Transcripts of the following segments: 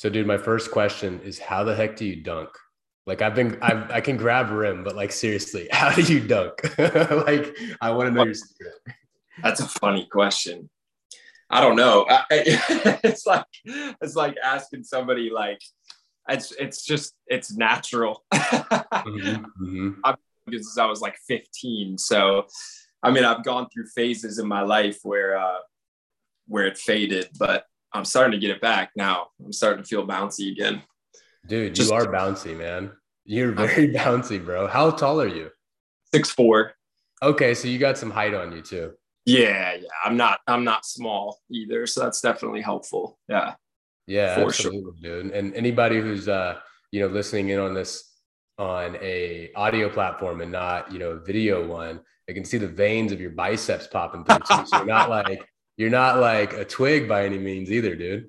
So, dude, my first question is how the heck do you dunk? Like I've been, I've, I can grab rim, but like seriously, how do you dunk? like I want to know your secret. That's a funny question. I don't know. I, it's like it's like asking somebody like it's it's just it's natural. mm-hmm, mm-hmm. I've since I was like 15, so I mean I've gone through phases in my life where uh, where it faded, but I'm starting to get it back now. I'm starting to feel bouncy again. Dude, Just, you are bouncy, man. You're very bouncy, bro. How tall are you? Six four. Okay, so you got some height on you too. Yeah, yeah. I'm not I'm not small either, so that's definitely helpful. Yeah. Yeah, for absolutely, sure. dude. And anybody who's uh, you know, listening in on this on a audio platform and not, you know, a video one, they can see the veins of your biceps popping through. So you're not like you're not like a twig by any means either, dude.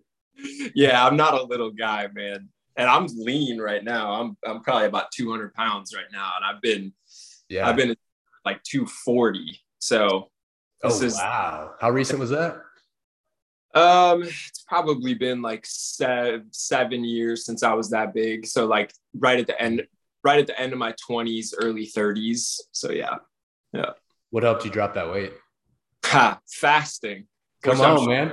Yeah, I'm not a little guy, man. And I'm lean right now. I'm I'm probably about 200 pounds right now, and I've been yeah I've been like 240. So oh is, wow, how recent was that? Um, it's probably been like seven seven years since I was that big. So like right at the end, right at the end of my 20s, early 30s. So yeah, yeah. What helped you drop that weight? Ha, fasting. Come on, man.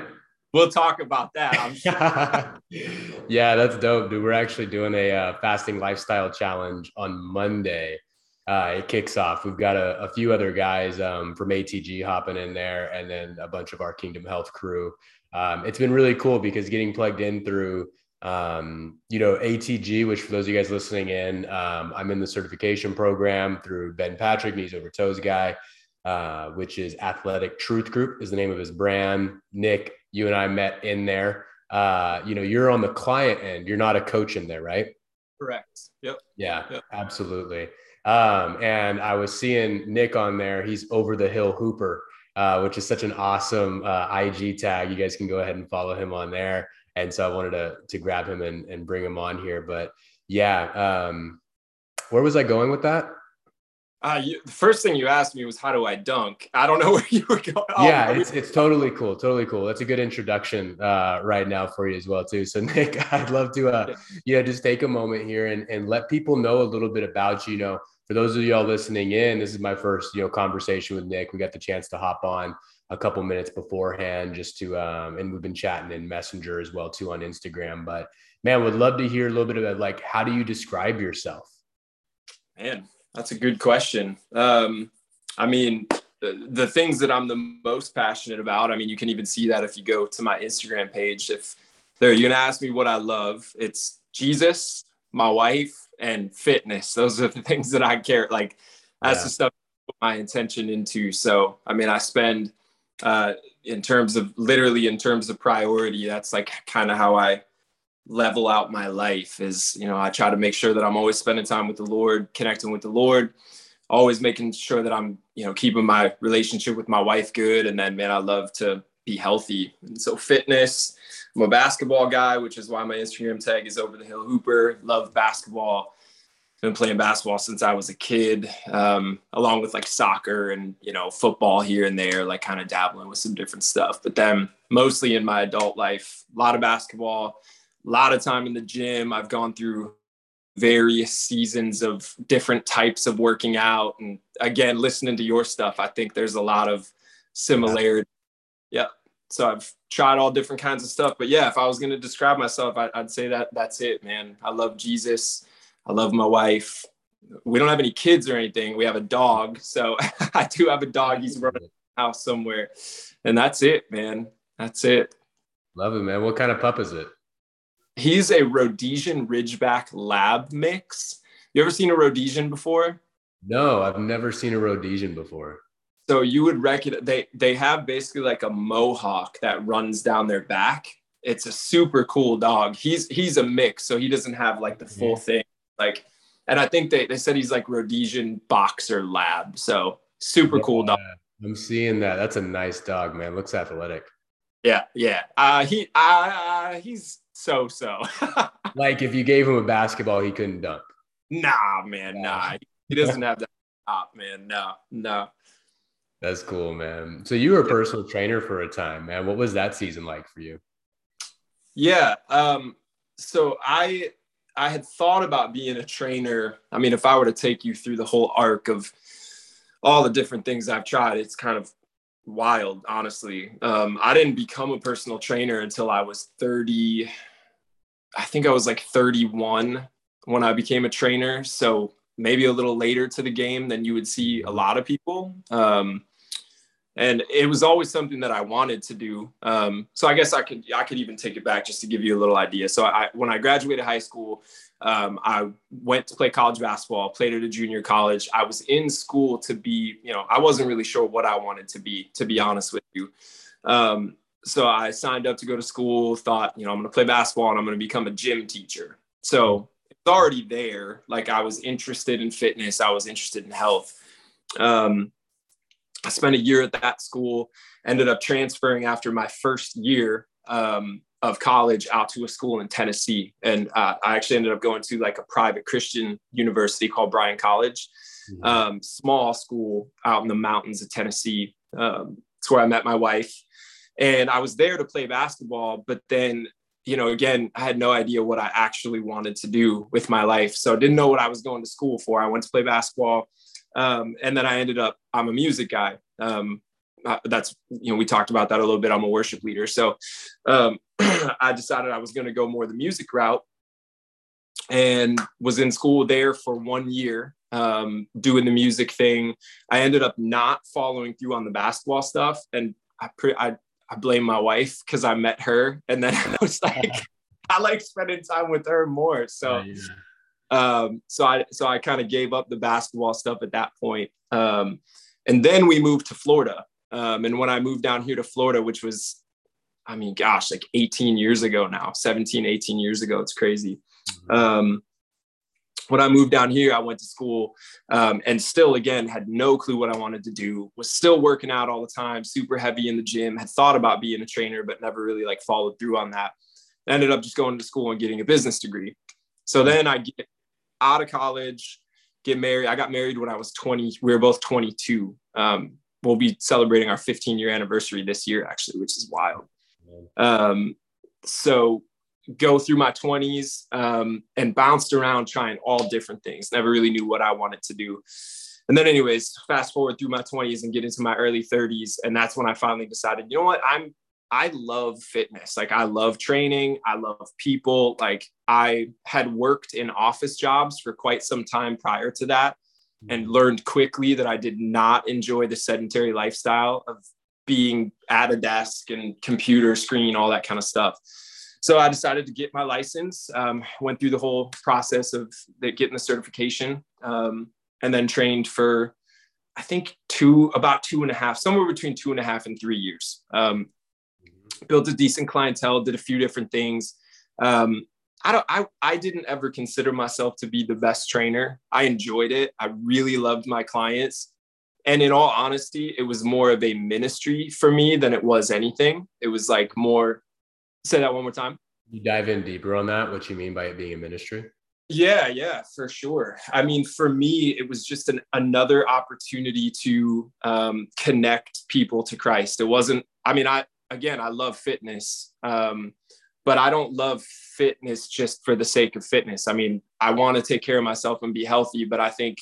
We'll talk about that. yeah, that's dope, dude. We're actually doing a uh, fasting lifestyle challenge on Monday. Uh, it kicks off. We've got a, a few other guys um, from ATG hopping in there, and then a bunch of our Kingdom Health crew. Um, it's been really cool because getting plugged in through, um, you know, ATG, which for those of you guys listening in, um, I'm in the certification program through Ben Patrick, Knees Over Toes guy. Uh, which is Athletic Truth Group, is the name of his brand. Nick, you and I met in there. Uh, you know, you're on the client end. You're not a coach in there, right? Correct. Yep. Yeah, yep. absolutely. Um, and I was seeing Nick on there. He's over the hill hooper, uh, which is such an awesome uh, IG tag. You guys can go ahead and follow him on there. And so I wanted to to grab him and, and bring him on here. But yeah, um, where was I going with that? Uh, you, the first thing you asked me was how do I dunk? I don't know where you were going. Oh, yeah, it's, it's totally cool, totally cool. That's a good introduction uh, right now for you as well too. So Nick, I'd love to uh, you know just take a moment here and, and let people know a little bit about you. You know, for those of y'all listening in, this is my first you know conversation with Nick. We got the chance to hop on a couple minutes beforehand just to um, and we've been chatting in Messenger as well too on Instagram. But man, would love to hear a little bit about like how do you describe yourself? Man, that's a good question. Um, I mean, the, the things that I'm the most passionate about, I mean, you can even see that if you go to my Instagram page. If there, you're gonna ask me what I love, it's Jesus, my wife, and fitness. Those are the things that I care. Like that's yeah. the stuff I put my intention into. So, I mean, I spend uh, in terms of literally in terms of priority. That's like kind of how I level out my life is you know i try to make sure that i'm always spending time with the lord connecting with the lord always making sure that i'm you know keeping my relationship with my wife good. And then man i love to be healthy. And so fitness i'm a basketball guy which is why my instagram tag is over the hill hooper. Love basketball. Been playing basketball since i was a kid um, along with like soccer and you know football here and there like kind of dabbling with some different stuff. But then mostly in my adult life a lot of basketball lot of time in the gym. I've gone through various seasons of different types of working out. And again, listening to your stuff, I think there's a lot of similarity. Yeah. So I've tried all different kinds of stuff. But yeah, if I was going to describe myself, I, would say that that's it, man. I love Jesus. I love my wife. We don't have any kids or anything. We have a dog. So I do have a dog. He's running house somewhere. And that's it, man. That's it. Love it, man. What kind of pup is it? He's a Rhodesian Ridgeback Lab mix. You ever seen a Rhodesian before? No, I've never seen a Rhodesian before. So you would recognize they they have basically like a mohawk that runs down their back. It's a super cool dog. He's he's a mix, so he doesn't have like the full thing. Like, and I think they, they said he's like Rhodesian boxer lab. So super yeah, cool dog. I'm seeing that. That's a nice dog, man. Looks athletic. Yeah, yeah. Uh, he uh, he's so so. like if you gave him a basketball, he couldn't dunk. Nah, man, nah. He doesn't have that top, man. No, no. That's cool, man. So you were a personal trainer for a time, man. What was that season like for you? Yeah. Um, so I I had thought about being a trainer. I mean, if I were to take you through the whole arc of all the different things I've tried, it's kind of wild, honestly. Um, I didn't become a personal trainer until I was 30. I think I was like 31 when I became a trainer. So maybe a little later to the game than you would see a lot of people. Um, and it was always something that I wanted to do. Um, so I guess I could I could even take it back just to give you a little idea. So I when I graduated high school, um, I went to play college basketball, played at a junior college. I was in school to be, you know, I wasn't really sure what I wanted to be, to be honest with you. Um, so I signed up to go to school, thought, you know, I'm going to play basketball and I'm going to become a gym teacher. So it's already there. Like I was interested in fitness, I was interested in health. Um, I spent a year at that school, ended up transferring after my first year um, of college out to a school in Tennessee. And uh, I actually ended up going to like a private Christian university called Bryan College, mm-hmm. um, small school out in the mountains of Tennessee. Um, it's where I met my wife. And I was there to play basketball, but then, you know, again, I had no idea what I actually wanted to do with my life. So didn't know what I was going to school for. I went to play basketball um, and then I ended up, I'm a music guy. Um, that's, you know, we talked about that a little bit. I'm a worship leader. So um, I decided I was going to go more the music route and was in school there for one year um, doing the music thing. I ended up not following through on the basketball stuff. And I, pre- I, I blame my wife because I met her. And then I was like, I like spending time with her more. So, yeah. Um, so I so I kind of gave up the basketball stuff at that point. Um, and then we moved to Florida. Um, and when I moved down here to Florida, which was, I mean, gosh, like 18 years ago now, 17, 18 years ago, it's crazy. Mm-hmm. Um, when I moved down here, I went to school um, and still, again, had no clue what I wanted to do. Was still working out all the time, super heavy in the gym. Had thought about being a trainer, but never really like followed through on that. Ended up just going to school and getting a business degree. So then I get out of college, get married. I got married when I was 20. We were both 22. Um, we'll be celebrating our 15 year anniversary this year, actually, which is wild. Um, so go through my 20s um, and bounced around trying all different things. Never really knew what I wanted to do. And then, anyways, fast forward through my 20s and get into my early 30s. And that's when I finally decided, you know what, I'm I love fitness. Like I love training. I love people. Like I had worked in office jobs for quite some time prior to that and mm-hmm. learned quickly that I did not enjoy the sedentary lifestyle of being at a desk and computer screen, all that kind of stuff. So I decided to get my license, um, went through the whole process of the, getting the certification, um, and then trained for, I think, two, about two and a half, somewhere between two and a half and three years. Um, built a decent clientele, did a few different things. Um, I don't I, I didn't ever consider myself to be the best trainer. I enjoyed it. I really loved my clients. And in all honesty, it was more of a ministry for me than it was anything. It was like more say that one more time. You dive in deeper on that, what you mean by it being a ministry? Yeah, yeah, for sure. I mean, for me, it was just an, another opportunity to um, connect people to Christ. It wasn't, I mean, I, again, I love fitness, um, but I don't love fitness just for the sake of fitness. I mean, I want to take care of myself and be healthy, but I think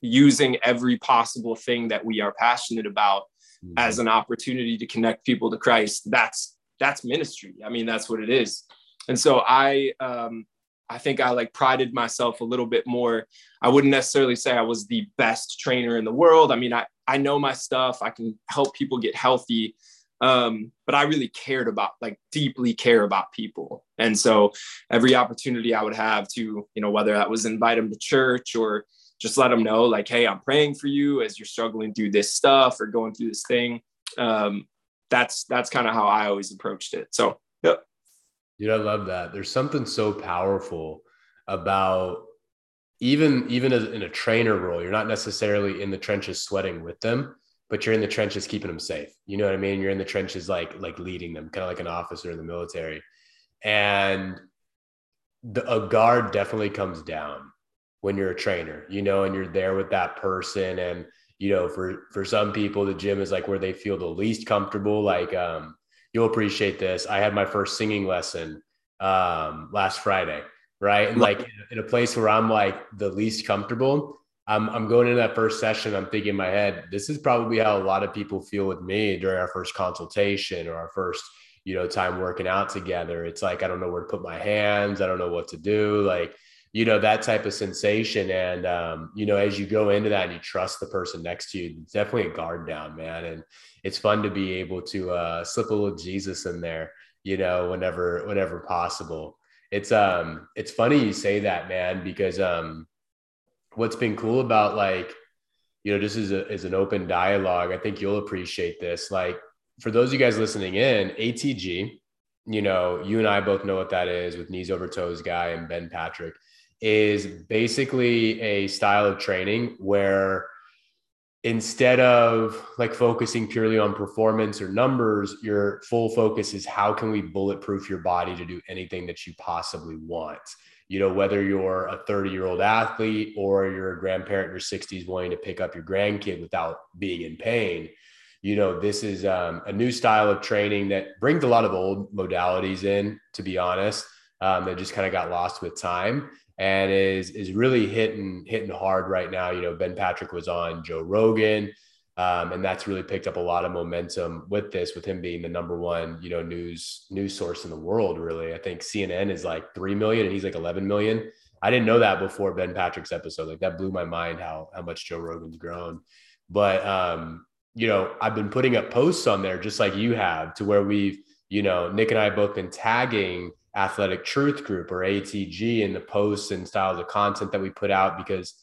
using every possible thing that we are passionate about mm-hmm. as an opportunity to connect people to Christ, that's that's ministry. I mean, that's what it is. And so I um, I think I like prided myself a little bit more. I wouldn't necessarily say I was the best trainer in the world. I mean, I I know my stuff. I can help people get healthy, um, but I really cared about, like, deeply care about people. And so every opportunity I would have to, you know, whether that was invite them to church or just let them know, like, hey, I'm praying for you as you're struggling through this stuff or going through this thing. Um, that's that's kind of how I always approached it. So, yep. Dude, I love that. There's something so powerful about even even as in a trainer role. You're not necessarily in the trenches sweating with them, but you're in the trenches keeping them safe. You know what I mean? You're in the trenches like like leading them, kind of like an officer in the military. And the, a guard definitely comes down when you're a trainer, you know, and you're there with that person. And you know, for for some people, the gym is like where they feel the least comfortable. Like, um, you'll appreciate this. I had my first singing lesson um, last Friday, right? And like in a place where I'm like the least comfortable, I'm, I'm going into that first session. I'm thinking in my head, this is probably how a lot of people feel with me during our first consultation or our first, you know, time working out together. It's like, I don't know where to put my hands. I don't know what to do. Like, you know, that type of sensation. And, um, you know, as you go into that and you trust the person next to you, it's definitely a guard down, man. And it's fun to be able to uh, slip a little Jesus in there, you know, whenever, whenever possible. It's, um, it's funny you say that, man, because, um, what's been cool about like, you know, this is a, as an open dialogue, I think you'll appreciate this. Like for those of you guys listening in, ATG, you know, you and I both know what that is with knees over toes guy and Ben Patrick is basically a style of training where instead of like focusing purely on performance or numbers, your full focus is how can we bulletproof your body to do anything that you possibly want you know, whether you're a 30 year old athlete or you're a grandparent in your 60s wanting to pick up your grandkid without being in pain, you know, this is um, a new style of training that brings a lot of old modalities in, to be honest, um, that just kind of got lost with time and is is really hitting hitting hard right now. You know, Ben Patrick was on Joe Rogan. Um, and that's really picked up a lot of momentum with this, with him being the number one, you know, news news source in the world. Really, I think CNN is like three million, and he's like eleven million. I didn't know that before Ben Patrick's episode. Like that blew my mind how how much Joe Rogan's grown. But um, you know, I've been putting up posts on there just like you have, to where we've, you know, Nick and I both been tagging Athletic Truth Group or ATG in the posts and styles of content that we put out because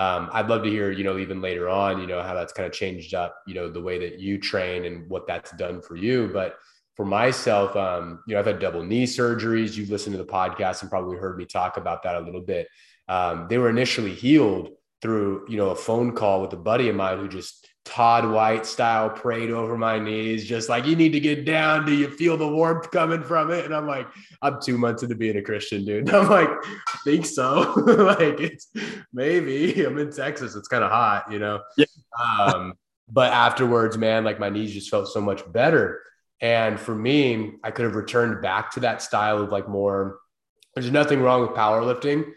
um, I'd love to hear, you know, even later on, you know, how that's kind of changed up, you know, the way that you train and what that's done for you. But for myself, um, you know, I've had double knee surgeries. You've listened to the podcast and probably heard me talk about that a little bit. Um, they were initially healed through, you know, a phone call with a buddy of mine who just Todd White style prayed over my knees, just like you need to get down. Do you feel the warmth coming from it? And I'm like, I'm two months into being a Christian, dude. And I'm like, I think so. like it's maybe I'm in Texas. It's kind of hot, you know. Yeah. Um, but afterwards, man, like my knees just felt so much better. And for me, I could have returned back to that style of like more. There's nothing wrong with powerlifting,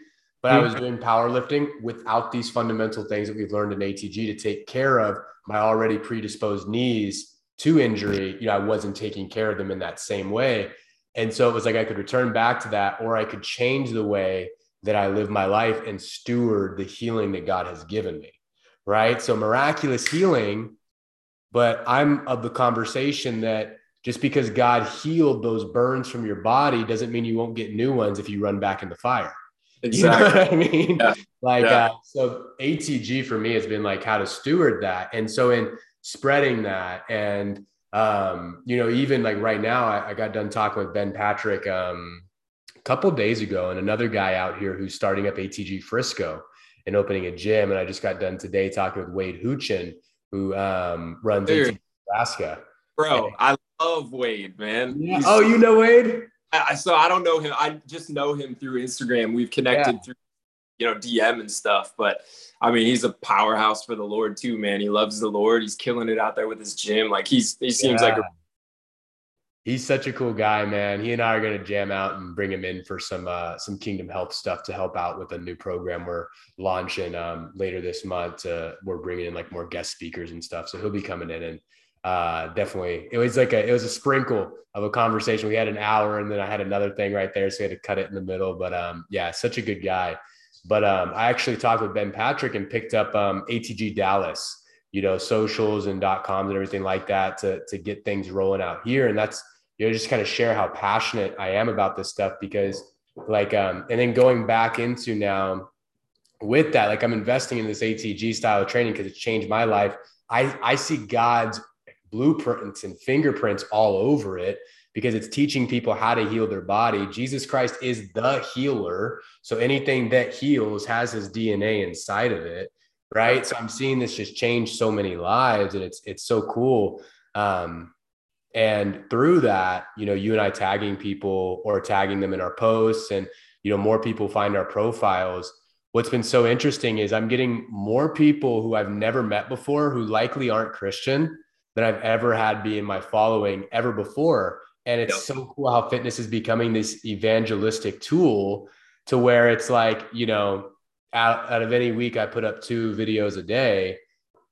but I was doing powerlifting without these fundamental things that we've learned in ATG to take care of my already predisposed knees to injury, you know, I wasn't taking care of them in that same way. And so it was like I could return back to that, or I could change the way that I live my life and steward the healing that God has given me. Right. So miraculous healing. But I'm of the conversation that just because God healed those burns from your body doesn't mean you won't get new ones if you run back in the fire. Exactly. You know I mean? Yeah. Like, yeah. Uh, so ATG for me has been like how to steward that. And so in spreading that and, um, you know, even like right now, I, I got done talking with Ben Patrick um, a couple days ago and another guy out here who's starting up ATG Frisco and opening a gym. And I just got done today talking with Wade Houchin, who um, runs ATG Nebraska. Bro, and, I love Wade, man. Yeah. Oh, you know Wade? I, so I don't know him. I just know him through Instagram. We've connected yeah. through, you know, DM and stuff. But I mean, he's a powerhouse for the Lord too, man. He loves the Lord. He's killing it out there with his gym. Like he's he seems yeah. like a he's such a cool guy, man. He and I are going to jam out and bring him in for some uh, some Kingdom Health stuff to help out with a new program we're launching um, later this month. Uh, we're bringing in like more guest speakers and stuff, so he'll be coming in and uh, definitely it was like a it was a sprinkle of a conversation. We had an hour and then I had another thing right there, so we had to cut it in the middle. But um, yeah, such a good guy. But um, I actually talked with Ben Patrick and picked up um, ATG Dallas, you know, socials and dot coms and everything like that to to get things rolling out here. And that's you know just kind of share how passionate I am about this stuff because like um, and then going back into now with that, like I'm investing in this ATG style of training because it's changed my life. I I see God's blueprints and fingerprints all over it because it's teaching people how to heal their body. Jesus Christ is the healer. So anything that heals has his DNA inside of it. Right. So I'm seeing this just change so many lives and it's it's so cool. Um, and through that, you know, you and I tagging people or tagging them in our posts and you know, more people find our profiles. What's been so interesting is I'm getting more people who I've never met before who likely aren't Christian than I've ever had be in my following ever before. And it's yep. so cool how fitness is becoming this evangelistic tool to where it's like, you know, out, out of any week, I put up two videos a day.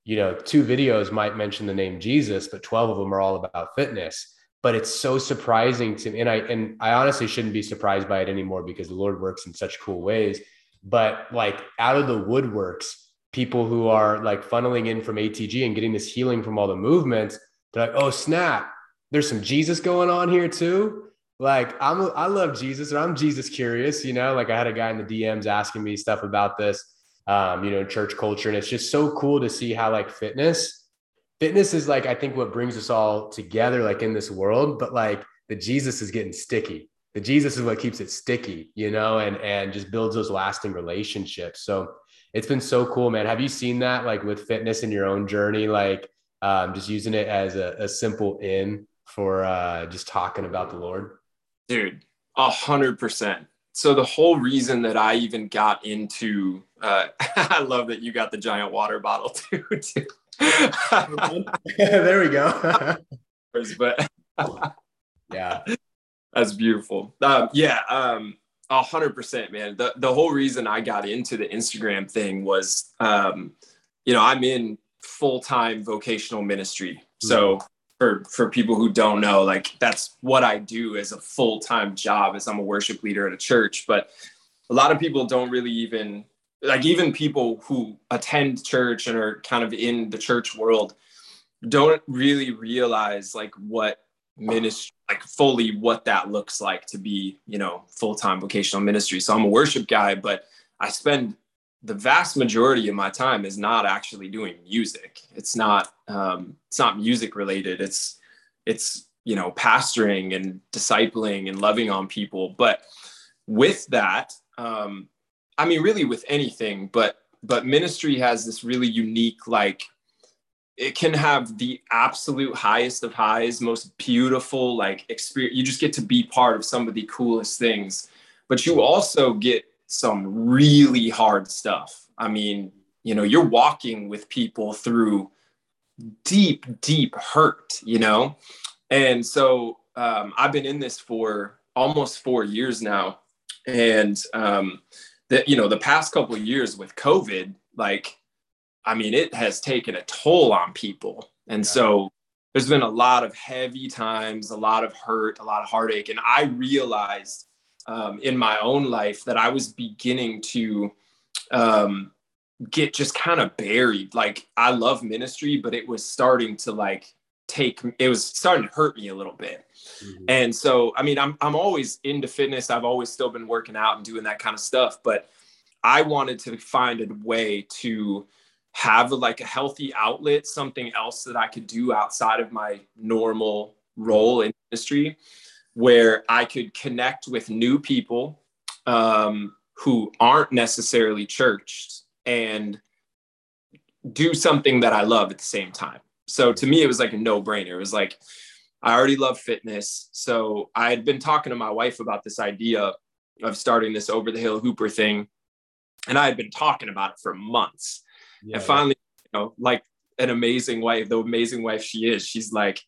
You know, two videos might mention the name Jesus, but 12 of them are all about fitness. But it's so surprising to me. And I and I honestly shouldn't be surprised by it anymore because the Lord works in such cool ways. But like out of the woodworks, people who are like funneling in from ATG and getting this healing from all the movements, they're like, oh snap, there's some Jesus going on here too. Like I'm, I love Jesus, or I'm Jesus curious. You know, like I had a guy in the DMs asking me stuff about this, um, you know, church culture, and it's just so cool to see how like fitness, fitness is like I think what brings us all together, like in this world. But like the Jesus is getting sticky. The Jesus is what keeps it sticky, you know, and and just builds those lasting relationships. So it's been so cool, man. Have you seen that like with fitness in your own journey, like um, just using it as a, a simple in for uh, just talking about the Lord? Dude, a hundred percent. So the whole reason that I even got into, uh, I love that you got the giant water bottle too. too. there we go. but yeah, that's beautiful. Um, yeah, um, a hundred percent, man. The the whole reason I got into the Instagram thing was, um, you know, I'm in full time vocational ministry, so mm-hmm for for people who don't know like that's what i do as a full-time job as i'm a worship leader at a church. But a lot of people don't really even like even people who attend church and are kind of in the church world don't really realize like what ministry like fully what that looks like to be you know full-time vocational ministry so i'm a worship guy but i spend the vast majority of my time is not actually doing music. It's not um, it's not music related. It's it's you know pastoring and discipling and loving on people. But with that, um, I mean, really with anything, but but ministry has this really unique like it can have the absolute highest of highs, most beautiful like experience. You just get to be part of some of the coolest things, but you also get some really hard stuff. I mean, you know, you're walking with people through deep, deep hurt, you know? And so um, I've been in this for almost four years now. And um, that, you know, the past couple of years with COVID, like, I mean, it has taken a toll on people. And yeah. so there's been a lot of heavy times, a lot of hurt, a lot of heartache. And I realized um, in my own life that I was beginning to um, get just kind of buried. Like I love ministry, but it was starting to like take it was starting to hurt me a little bit. Mm-hmm. And so I mean I'm I'm always into fitness. I've always still been working out and doing that kind of stuff, but I wanted to find a way to have like a healthy outlet, something else that I could do outside of my normal role in industry where I could connect with new people um, who aren't necessarily churched and do something that I love at the same time. So to me, it was like a no brainer. It was like, I already love fitness. So I had been talking to my wife about this idea of starting this over the hill hooper thing. And I had been talking about it for months. Yeah, and finally, you know, like an amazing wife, the amazing wife she is, she's like,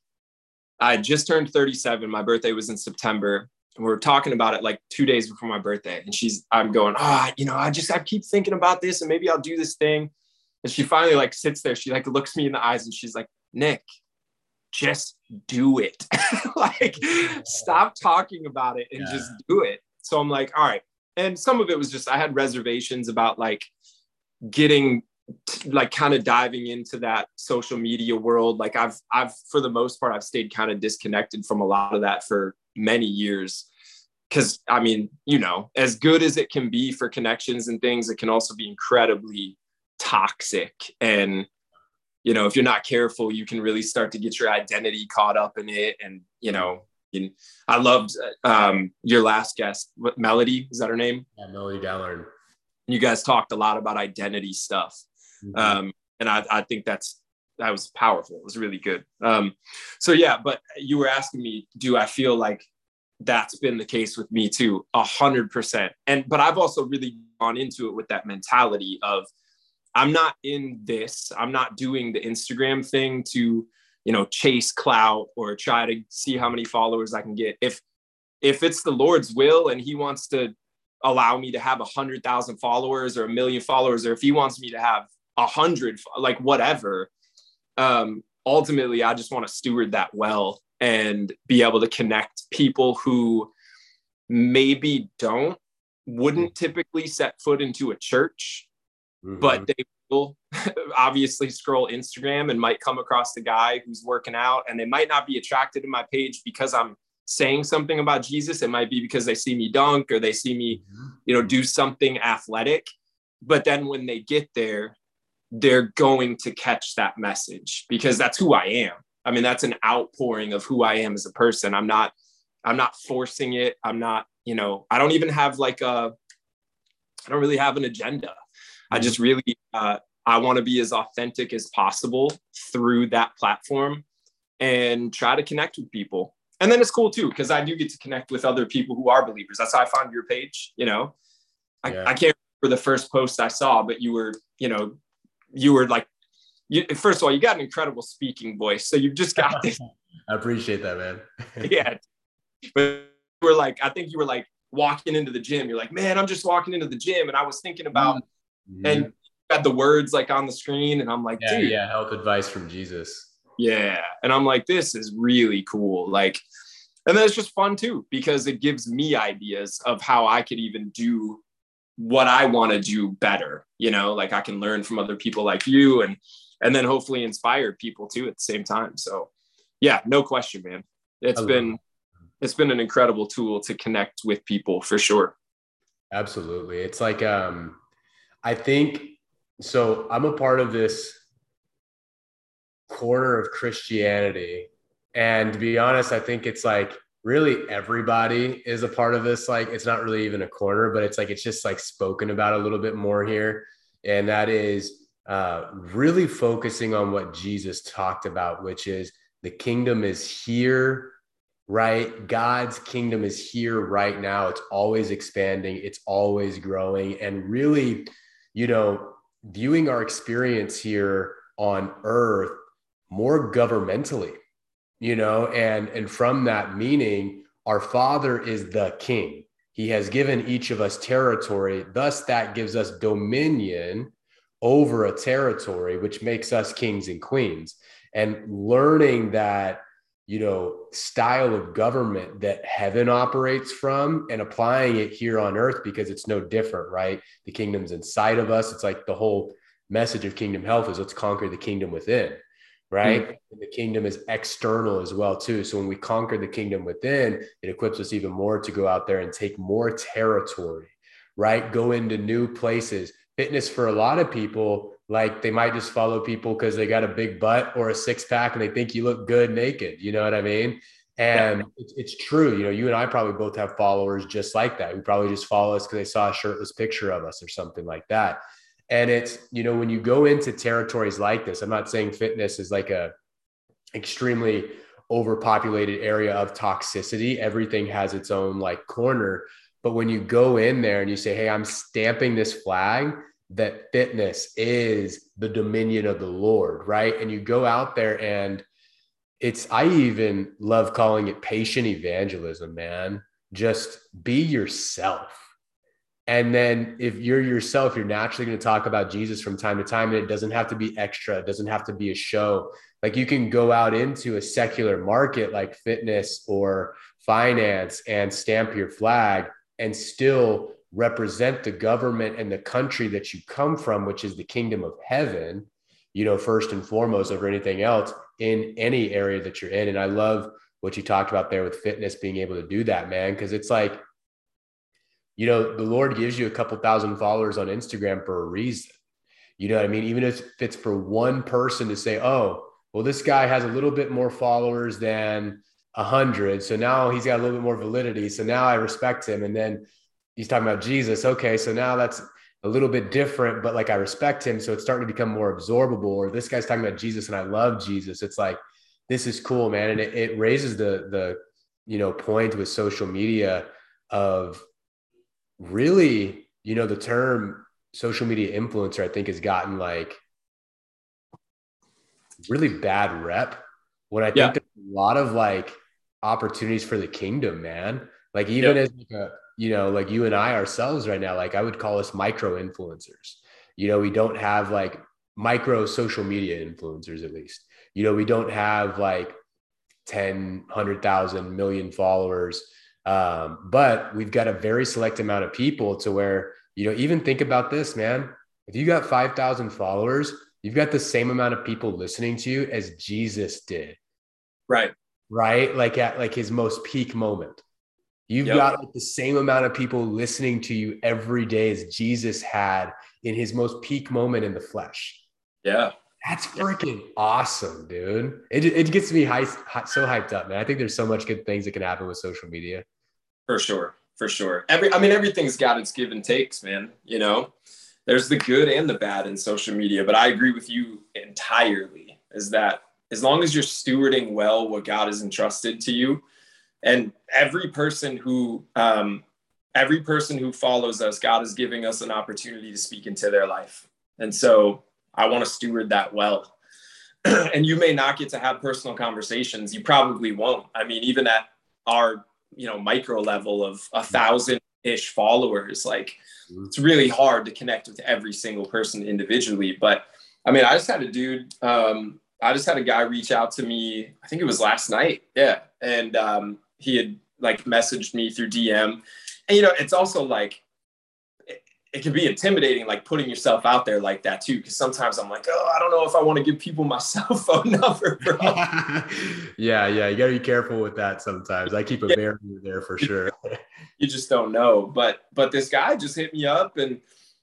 I just turned 37. My birthday was in September. And we are talking about it like two days before my birthday. And she's, I'm going, ah, oh, you know, I just, I keep thinking about this and maybe I'll do this thing. And she finally like sits there. She like looks me in the eyes and she's like, Nick, just do it. like, stop talking about it and yeah. just do it. So I'm like, all right. And some of it was just, I had reservations about like getting like kind of diving into that social media world like i've i've for the most part i've stayed kind of disconnected from a lot of that for many years. Because i mean you know as good as it can be for connections and things it can also be incredibly toxic. And you know if you're not careful you can really start to get your identity caught up in it. And you know i loved um, your last guest melody? Is that her name? Yeah melody Gallard. you guys talked a lot about identity stuff Mm-hmm. Um, and I, I think that's that was powerful. It was really good. Um, so yeah, but you were asking me, do I feel like that's been the case with me too? A hundred percent. And but I've also really gone into it with that mentality of I'm not in this. I'm not doing the Instagram thing to you know, chase clout or try to see how many followers I can get. If if it's the Lord's will and He wants to allow me to have a hundred thousand followers or a million followers, or if He wants me to have a hundred, like whatever, um, ultimately, I just want to steward that well and be able to connect people who maybe don't wouldn't typically set foot into a church, mm-hmm. but they will obviously scroll Instagram and might come across the guy who's working out and they might not be attracted to my page because I'm saying something about Jesus. It might be because they see me dunk or they see me, mm-hmm. you know, do something athletic. But then when they get there, they're going to catch that message because that's who I am. I mean, that's an outpouring of who I am as a person. I'm not, I'm not forcing it. I'm not, you know, I don't even have like a, I don't really have an agenda. I just really, uh, I want to be as authentic as possible through that platform and try to connect with people. And then it's cool too, because I do get to connect with other people who are believers. That's how I found your page. You know, I, yeah. I can't remember the first post I saw, but you were, you know, you were like, you, first of all, you got an incredible speaking voice. So you've just got this. I appreciate that, man. yeah. But we're like, I think you were like walking into the gym. You're like, man, I'm just walking into the gym. And I was thinking about, mm-hmm. and got the words like on the screen. And I'm like, yeah, dude. Yeah, health advice from Jesus. Yeah. And I'm like, this is really cool. Like, and then it's just fun too, because it gives me ideas of how I could even do what I want to do better. You know, like I can learn from other people like you and and then hopefully inspire people too at the same time. So yeah, no question, man. It's been it's been an incredible tool to connect with people for sure. Absolutely. It's like um I think so I'm a part of this corner of Christianity. And to be honest, I think it's like really everybody is a part of this. Like it's not really even a corner, but it's like it's just like spoken about a little bit more here. And that is uh, really focusing on what Jesus talked about, which is the kingdom is here, right? God's kingdom is here right now. It's always expanding, it's always growing. And really, you know, viewing our experience here on earth more governmentally you know and and from that meaning our father is the king. He has given each of us territory. Thus that gives us dominion over a territory which makes us kings and queens. And learning that you know style of government that heaven operates from and applying it here on earth because it's no different right? The kingdom's inside of us. It's like the whole message of kingdom health is let's conquer the kingdom within right mm-hmm. the kingdom is external as well too so when we conquer the kingdom within it equips us even more to go out there and take more territory right go into new places fitness for a lot of people like they might just follow people because they got a big butt or a six pack and they think you look good naked. You know what I mean? And yeah. it's, it's true. You know, you and I probably both have followers just like that. We probably just follow us because they saw a shirtless picture of us or something like that. And it's, you know, when you go into territories like this, I'm not saying fitness is like a extremely overpopulated area of toxicity. Everything has its own like corner. But when you go in there and you say, Hey, I'm stamping this flag, that fitness is the dominion of the Lord, right? And you go out there and it's, I even love calling it patient evangelism, man. Just be yourself. And then if you're yourself, you're naturally going to talk about Jesus from time to time. And it doesn't have to be extra, it doesn't have to be a show. Like you can go out into a secular market like fitness or finance and stamp your flag and still represent the government and the country that you come from, which is the kingdom of heaven, you know, first and foremost over anything else in any area that you're in. And I love what you talked about there with fitness being able to do that, man, because it's like, you know, the Lord gives you a couple thousand followers on Instagram for a reason. You know what I mean? Even if it's for one person to say, oh, well, this guy has a little bit more followers than a hundred. So now he's got a little bit more validity. So now I respect him. And then he's talking about Jesus. Okay, so now that's a little bit different, but like I respect him, so it's starting to become more absorbable. Or this guy's talking about Jesus, and I love Jesus. It's like this is cool, man, and it, it raises the the you know point with social media of really you know the term social media influencer. I think has gotten like really bad rep when I think yeah. there's a lot of like opportunities for the kingdom, man. Like even yep. as like a, you know, like you and I ourselves right now, like I would call us micro influencers. You know, we don't have like micro social media influencers at least. You know, we don't have like 10, 100,000 million followers. Um, but we've got a very select amount of people to where, you know, even think about this, man. If you got 5,000 followers, you've got the same amount of people listening to you as Jesus did. Right. Right. Like at like his most peak moment. You've yep. got like the same amount of people listening to you every day as Jesus had in his most peak moment in the flesh. Yeah. That's freaking awesome, dude. It, it gets me high, so hyped up, man. I think there's so much good things that can happen with social media. For sure. For sure. Every, I mean, everything's got its give and takes, man. You know, there's the good and the bad in social media, but I agree with you entirely is that as long as you're stewarding well what God has entrusted to you, and every person who um, every person who follows us god is giving us an opportunity to speak into their life and so i want to steward that well and you may not get to have personal conversations you probably won't i mean even at our you know micro level of a thousand ish followers like it's really hard to connect with every single person individually. But i mean i just had a dude um, i just had a guy reach out to me i think it was last night. Yeah. And um, he had like messaged me through DM. And you know, it's also like it, can be intimidating, like putting yourself out there like that too. Cause sometimes I'm like, oh, I don't know if I want to give people my cell phone number, bro. yeah, yeah. You gotta be careful with that sometimes. I keep a yeah. barrier there for sure. you just don't know. But but this guy just hit me up and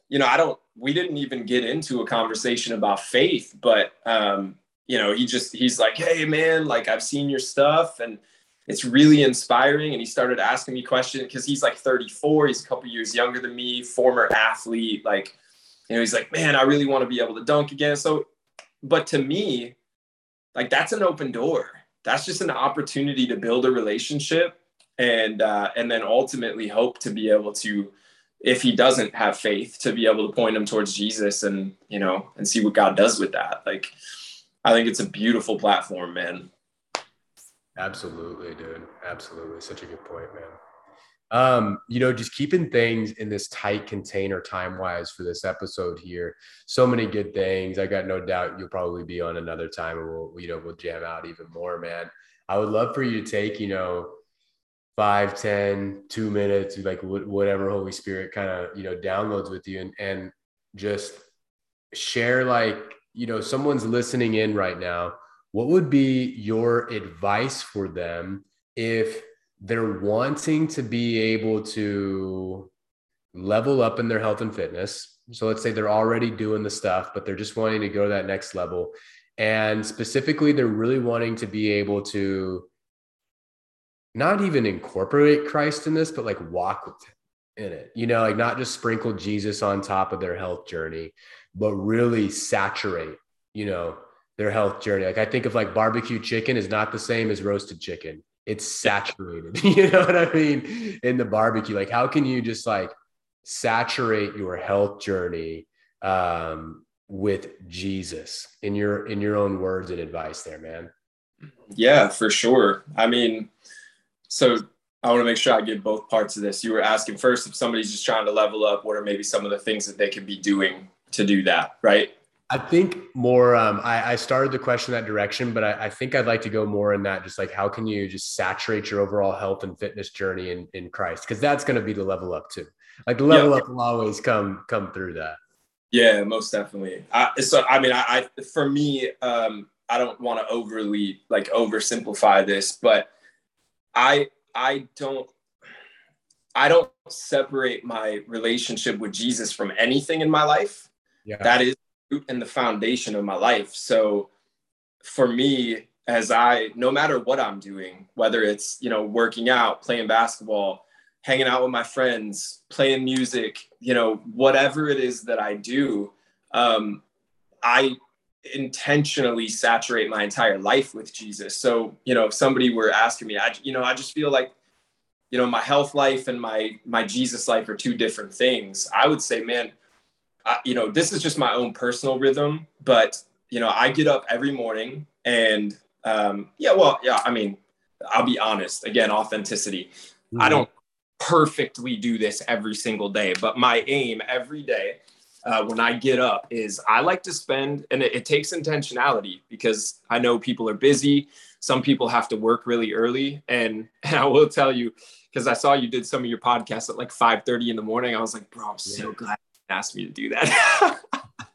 you know, I don't we didn't even get into a conversation about faith, but um, you know, he just he's like, hey man, like I've seen your stuff and it's really inspiring. And he started asking me questions because he's like 34, he's a couple years younger than me, former athlete. Like, you know, he's like, man, I really want to be able to dunk again. So, but to me, like that's an open door. That's just an opportunity to build a relationship and uh, and then ultimately hope to be able to, if he doesn't have faith, to be able to point him towards Jesus and you know and see what God does with that. Like, I think it's a beautiful platform, man. Absolutely, dude. Absolutely. Such a good point, man. Um, you know, just keeping things in this tight container time wise for this episode here. So many good things. I got no doubt you'll probably be on another time and we'll, you know, we'll jam out even more, man. I would love for you to take, you know, five, ten, two minutes, like whatever Holy Spirit kind of, you know, downloads with you and, and just share like, you know, someone's listening in right now what would be your advice for them if they're wanting to be able to level up in their health and fitness? So let's say they're already doing the stuff, but they're just wanting to go to that next level. And specifically, they're really wanting to be able to not even incorporate Christ in this, but like walk with him in it. You know, like not just sprinkle Jesus on top of their health journey, but really saturate, you know, their health journey. Like I think of like barbecue chicken is not the same as roasted chicken. It's saturated. you know what I mean? In the barbecue. Like how can you just like saturate your health journey um, with Jesus in your in your own words and advice there, man? Yeah, for sure. I mean, so I want to make sure I get both parts of this. You were asking first if somebody's just trying to level up, what are maybe some of the things that they could be doing to do that, right? I think more. Um, I, I, started the question that direction, but I, I, think I'd like to go more in that. Just like how can you just saturate your overall health and fitness journey in in Christ? Because that's going to be the level up too. Like the level up will always come come through that. Yeah, most definitely. I, so I mean, I, I for me, um, I don't want to overly like oversimplify this, but I I don't I don't separate my relationship with Jesus from anything in my life. Yeah. That is and the foundation of my life. So for me, as I, no matter what I'm doing, whether it's, you know, working out, playing basketball, hanging out with my friends, playing music, you know, whatever it is that I do, um, I intentionally saturate my entire life with Jesus. So, you know, if somebody were asking me, I, you know, I just feel like, you know, my health life and my, my Jesus life are two different things. I would say, man, I, you know, this is just my own personal rhythm, but you know, I get up every morning and Um, yeah, well, yeah, I mean, I'll be honest. Again, authenticity. Mm-hmm. I don't perfectly do this every single day, but my aim every day uh, when I get up is I like to spend, and it, it, takes intentionality because I know people are busy. Some people have to work really early, and, and I will tell you because I saw you did some of your podcasts at like 5:30 in the morning. I was like, bro, I'm so yeah. glad asked me to do that.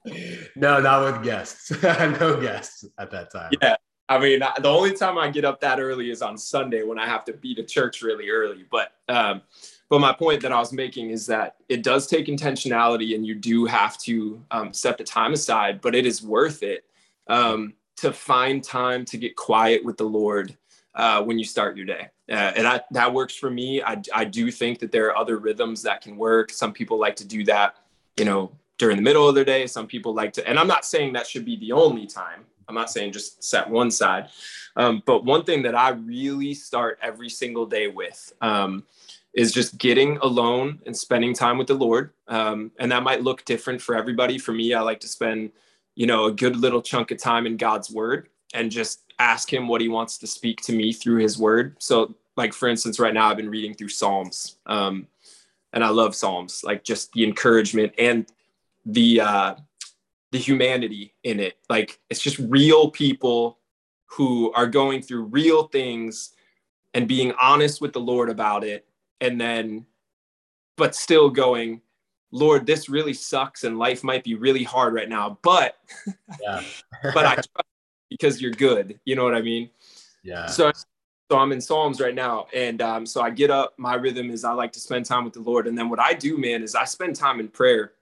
no, not with guests. no guests at that time. Yeah. I mean, the only time I get up that early is on Sunday when I have to be to church really early. But um, but my point that I was making is that it does take intentionality, and you do have to um, set the time aside. But it is worth it um, to find time to get quiet with the Lord uh, when you start your day, uh, and I, that works for me. I I do think that there are other rhythms that can work. Some people like to do that, you know, during the middle of their day. Some people like to, and I'm not saying that should be the only time. I'm not saying just set one side. Um, but one thing that I really start every single day with um, is just getting alone and spending time with the Lord. Um, and that might look different for everybody. For me, I like to spend, you know, a good little chunk of time in God's word and just ask him what he wants to speak to me through his word. So like, for instance, right now I've been reading through Psalms um, and I love Psalms, like just the encouragement and the, uh, the humanity in it. Like it's just real people who are going through real things and being honest with the Lord about it. And then, but still going, Lord, this really sucks and life might be really hard right now, but, yeah. but I trust because you're good. You know what I mean? Yeah. So, so I'm in Psalms right now. And um, so I get up, my rhythm is I like to spend time with the Lord. And then what I do, man, is I spend time in prayer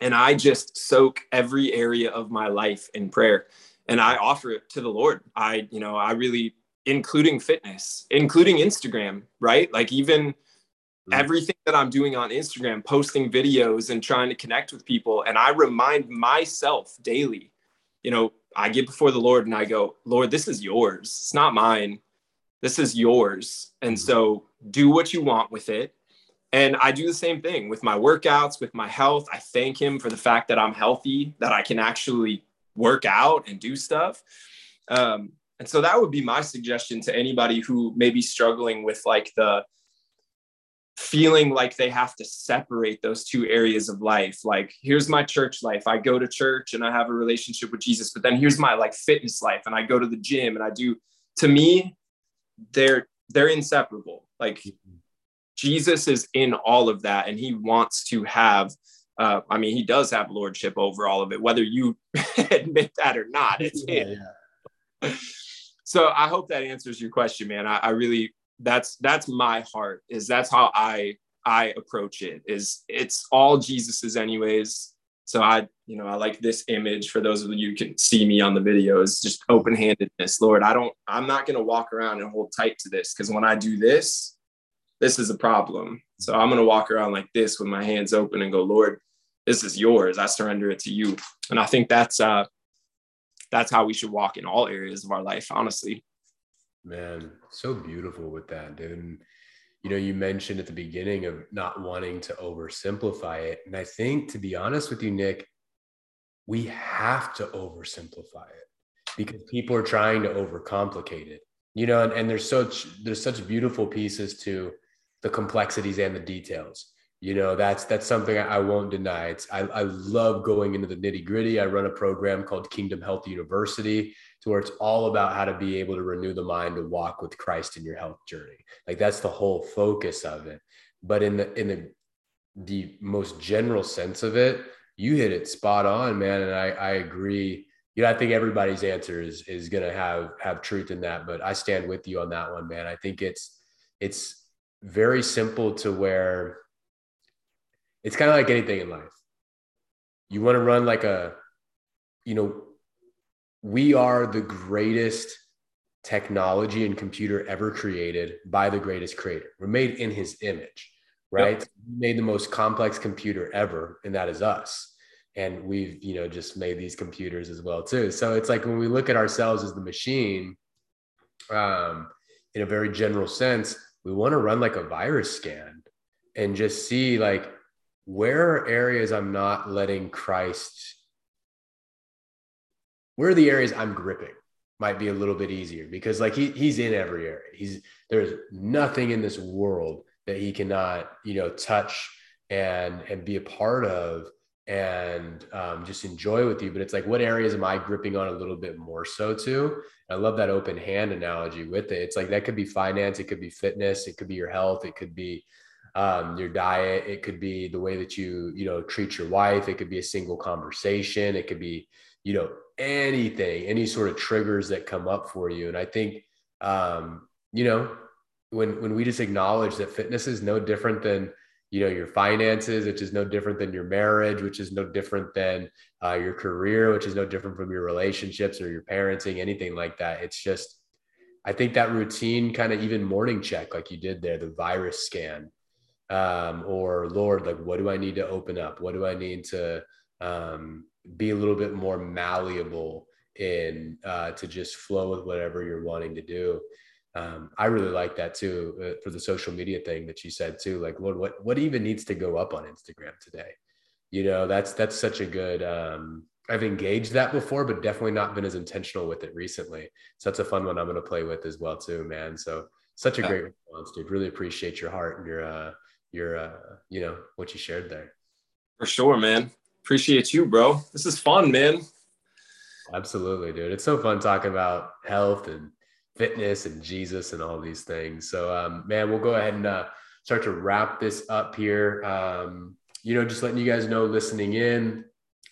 and I just soak every area of my life in prayer and I offer it to the Lord. I, you know, I really, including fitness, including Instagram, right? Like even mm-hmm. everything that I'm doing on Instagram, posting videos and trying to connect with people. And I remind myself daily, you know, I get before the Lord and I go, Lord, this is yours. It's not mine. This is yours. And mm-hmm. so do what you want with it. And I do the same thing with my workouts, with my health. I thank him for the fact that I'm healthy, that I can actually work out and do stuff. Um, and so that would be my suggestion to anybody who may be struggling with like the feeling like they have to separate those two areas of life. Like, here's my church life. I go to church and I have a relationship with Jesus, but then here's my like fitness life and I go to the gym and I do, to me, they're, they're inseparable. Like mm-hmm. Jesus is in all of that and he wants to have uh, I mean, he does have lordship over all of it, whether you admit that or not. It's yeah, yeah. So I hope that answers your question, man. I, I, really that's that's my heart. Is that's how I I approach it. Is it's all Jesus's anyways. So I, you know, I like this image for those of you who can see me on the video is just open handedness. Lord, I don't, I'm not going to walk around and hold tight to this because when I do this, this is a problem. So I'm going to walk around like this with my hands open and go, Lord, this is yours. I surrender it to you. And I think that's, uh, that's how we should walk in all areas of our life, honestly. Man, so beautiful with that, dude. You know, you mentioned at the beginning of not wanting to oversimplify it. And I think, to be honest with you, Nick, we have to oversimplify it because people are trying to overcomplicate it. You know, and, and there's such there's such beautiful pieces to the complexities and the details you know that's that's something i won't deny it's i, I love going into the nitty gritty i run a program called kingdom health university to where it's all about how to be able to renew the mind to walk with christ in your health journey. Like that's the whole focus of it. But in the in the the most general sense of it you hit it spot on man. And i i agree. You know i think everybody's answer is is gonna have have truth in that but i stand with you on that one man. I think it's it's very simple to where it's kind of like anything in life. You want to run like a, you know, we are the greatest technology and computer ever created by the greatest creator. We're made in his image, right? Yep. made the most complex computer ever, and that is us. And we've, you know, just made these computers as well too. So it's like when we look at ourselves as the machine, um, in a very general sense, we want to run like a virus scan and just see like where are areas I'm not letting Christ, where are the areas I'm gripping? might be a little bit easier because like he he's in every area. He's there's nothing in this world that he cannot, you know, touch and and be a part of and um, just enjoy with you. But it's like, what areas am I gripping on a little bit more so too? I love that open hand analogy with it. It's like that could be finance, it could be fitness, it could be your health, it could be um, your diet, it could be the way that you you know treat your wife, it could be a single conversation, it could be you know anything, any sort of triggers that come up for you. And I think um, you know when when we just acknowledge that fitness is no different than you know your finances which is no different than your marriage which is no different than uh, your career which is no different from your relationships or your parenting anything like that it's just i think that routine kind of even morning check like you did there the virus scan um, or lord like what do i need to open up what do i need to um, be a little bit more malleable in uh, to just flow with whatever you're wanting to do um, I really like that too uh, for the social media thing that you said too. Like, Lord, what what even needs to go up on Instagram today? You know, that's that's such a good. Um, I've engaged that before, but definitely not been as intentional with it recently. So that's a fun one I'm going to play with as well too, man. So such a great response, dude. Really appreciate your heart and your uh, your uh, you know what you shared there. For sure, man. Appreciate you, bro. This is fun, man. Absolutely, dude. It's so fun talking about health and fitness and Jesus and all these things. So, um, man, we'll go ahead and uh, start to wrap this up here. Um, you know, just letting you guys know, listening in,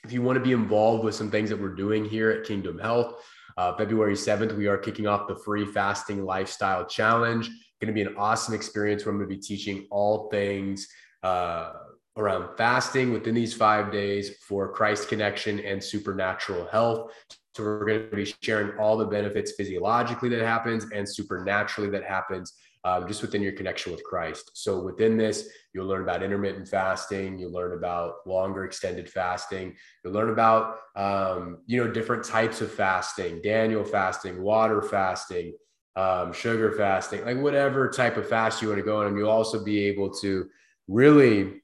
if you want to be involved with some things that we're doing here at Kingdom Health, uh, February 7th, we are kicking off the free fasting lifestyle challenge. Going to be an awesome experience where I'm going to be teaching all things uh, around fasting within these five days for Christ connection and supernatural health. So we're going to be sharing all the benefits physiologically that happens and supernaturally that happens um, just within your connection with Christ. So within this, you'll learn about intermittent fasting. You'll learn about longer extended fasting. You'll learn about um, you know different types of fasting, Daniel fasting, water fasting, um, sugar fasting, like whatever type of fast you want to go on. And you'll also be able to really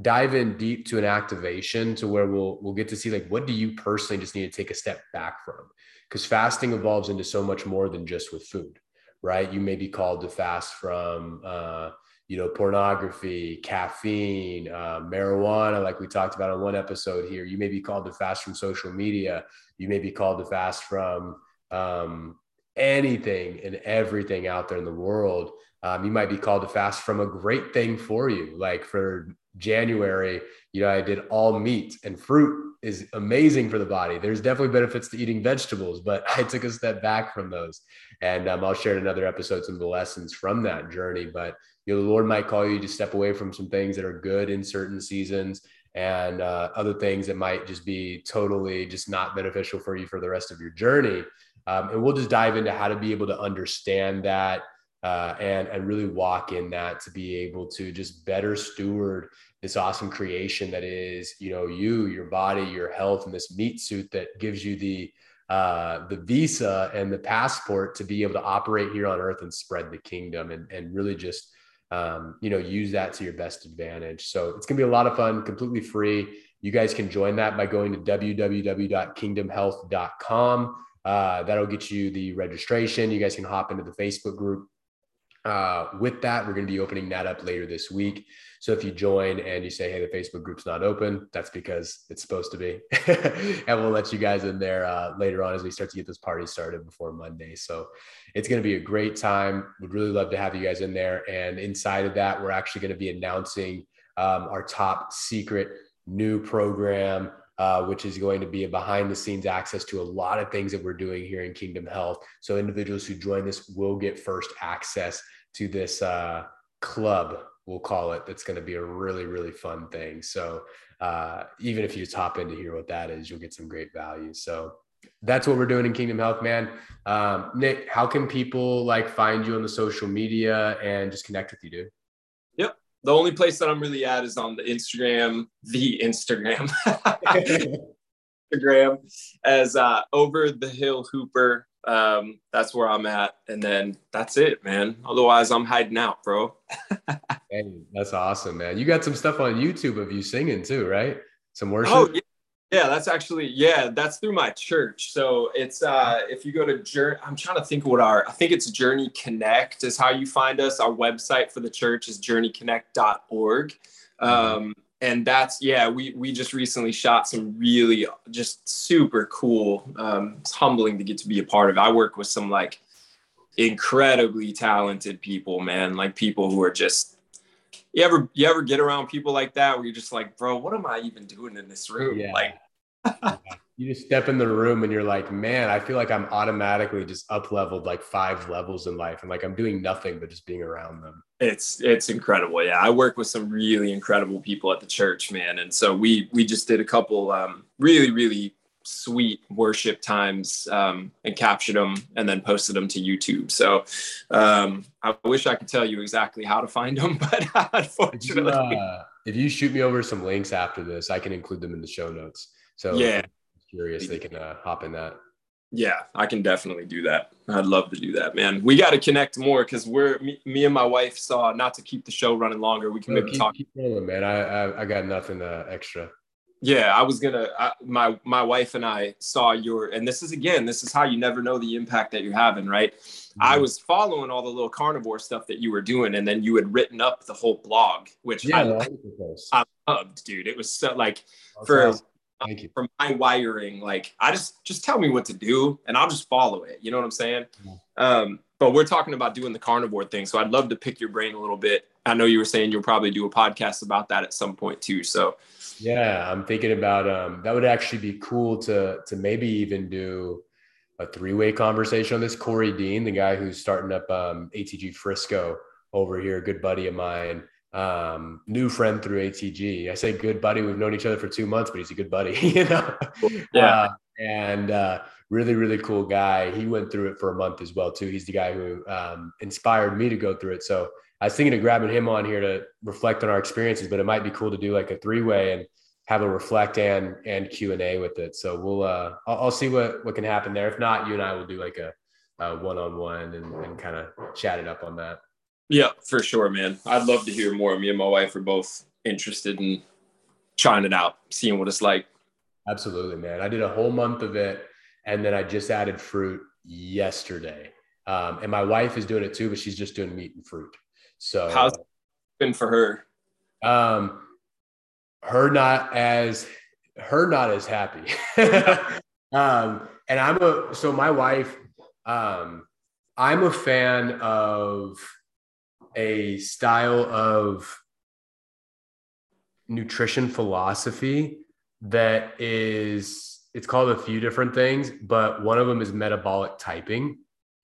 dive in deep to an activation to where we'll we'll get to see like what do you personally just need to take a step back from? Because fasting evolves into so much more than just with food right? You may be called to fast from uh, you know pornography caffeine uh, marijuana like we talked about on one episode here. You may be called to fast from social media. You may be called to fast from um, anything and everything out there in the world um, you might be called to fast from a great thing for you like for January, you know, I did all meat and fruit is amazing for the body. There's definitely benefits to eating vegetables, but I took a step back from those. And um, I'll share in another episode some of the lessons from that journey. But, you know, the Lord might call you to step away from some things that are good in certain seasons and uh, other things that might just be totally just not beneficial for you for the rest of your journey. Um, and we'll just dive into how to be able to understand that uh, and and really walk in that to be able to just better steward this awesome creation that is you know you your body your health and this meat suit that gives you the uh, the visa and the passport to be able to operate here on earth and spread the kingdom and, and really just um, you know use that to your best advantage. So it's going to be a lot of fun completely free. You guys can join that by going to www.kingdomhealth.com uh, that'll get you the registration. You guys can hop into the facebook group uh, with that, we're going to be opening that up later this week. So if you join and you say, hey, the Facebook group's not open, that's because it's supposed to be. and we'll let you guys in there uh, later on as we start to get this party started before Monday. So it's going to be a great time. We'd really love to have you guys in there. And inside of that, we're actually going to be announcing um, our top secret new program uh, which is going to be a behind the scenes access to a lot of things that we're doing here in Kingdom Health. So individuals who join this will get first access to this uh, club, we'll call it. That's going to be a really, really fun thing. So uh, even if you just hop in to hear what that is, you'll get some great value. So that's what we're doing in Kingdom Health, man. Um, Nick, how can people like find you on the social media and just connect with you, dude? The only place that I'm really at is on the Instagram, the Instagram, Instagram as uh, over the hill hooper. Um, that's where I'm at, and then that's it, man. Otherwise, I'm hiding out, bro. hey, that's awesome, man. You got some stuff on YouTube of you singing too, right? Some worship. Oh, yeah. Yeah, that's actually yeah, that's through my church. So it's uh if you go to journey I'm trying to think what our I think it's Journey Connect is how you find us. Our website for the church is journeyconnect.org. Um and that's yeah, we we just recently shot some really just super cool. Um it's humbling to get to be a part of. I work with some like incredibly talented people, man. Like people who are just you ever you ever get around people like that where you're just like, bro, what am I even doing in this room? Yeah. Like you just step in the room and you're like, man, I feel like I'm automatically just up leveled like five levels in life. And like I'm doing nothing but just being around them. It's it's incredible. Yeah. I work with some really incredible people at the church, man. And so we we just did a couple um, really, really sweet worship times um, and captured them and then posted them to YouTube. So um, I wish I could tell you exactly how to find them, but unfortunately. If you, uh, if you shoot me over some links after this, I can include them in the show notes. So yeah, curious, they can uh, hop in that. Yeah, I can definitely do that. I'd love to do that, man. We got to connect more because we're me, me, and my wife saw not to keep the show running longer. We can no, maybe keep, talk. Keep rolling, man. I, I, I got nothing uh, extra. Yeah, I was gonna. I, my my wife and I saw your, and this is again, this is how you never know the impact that you're having, right? Mm-hmm. I was following all the little carnivore stuff that you were doing, and then you had written up the whole blog, which yeah, I, I, loved, dude. It was so like for awesome. Thank you. for my wiring, like I just just tell me what to do, and I'll just follow it. You know what I'm saying? Yeah. Um, but we're talking about doing the carnivore thing, so I'd love to pick your brain a little bit. I know you were saying you'll probably do a podcast about that at some point too. So yeah, I'm thinking about um, that would actually be cool to to maybe even do a three way conversation on this. Corey Dean, the guy who's starting up um, ATG Frisco over here, a good buddy of mine, um, new friend through ATG. I say good buddy. We've known each other for two months, but he's a good buddy, you know. Yeah. Uh, and uh, really, really cool guy. He went through it for a month as well too. He's the guy who um, inspired me to go through it. So I was thinking of grabbing him on here to reflect on our experiences, but it might be cool to do like a three way and have a reflect and and Q and A with it. So we'll uh, I'll, I'll, see what what can happen there. If not, you and I will do like a one on one and, and kind of chat it up on that. Yeah, for sure, man. I'd love to hear more. Me and my wife are both interested in trying it out, seeing what it's like. Absolutely, man. I did a whole month of it, and then I just added fruit yesterday. Um, and my wife is doing it too, but she's just doing meat and fruit. So how's it been for her? Um, her not as her not as happy. um, and I'm a so my wife, um, I'm a fan of a style of nutrition philosophy that is it's called a few different things, but one of them is metabolic typing,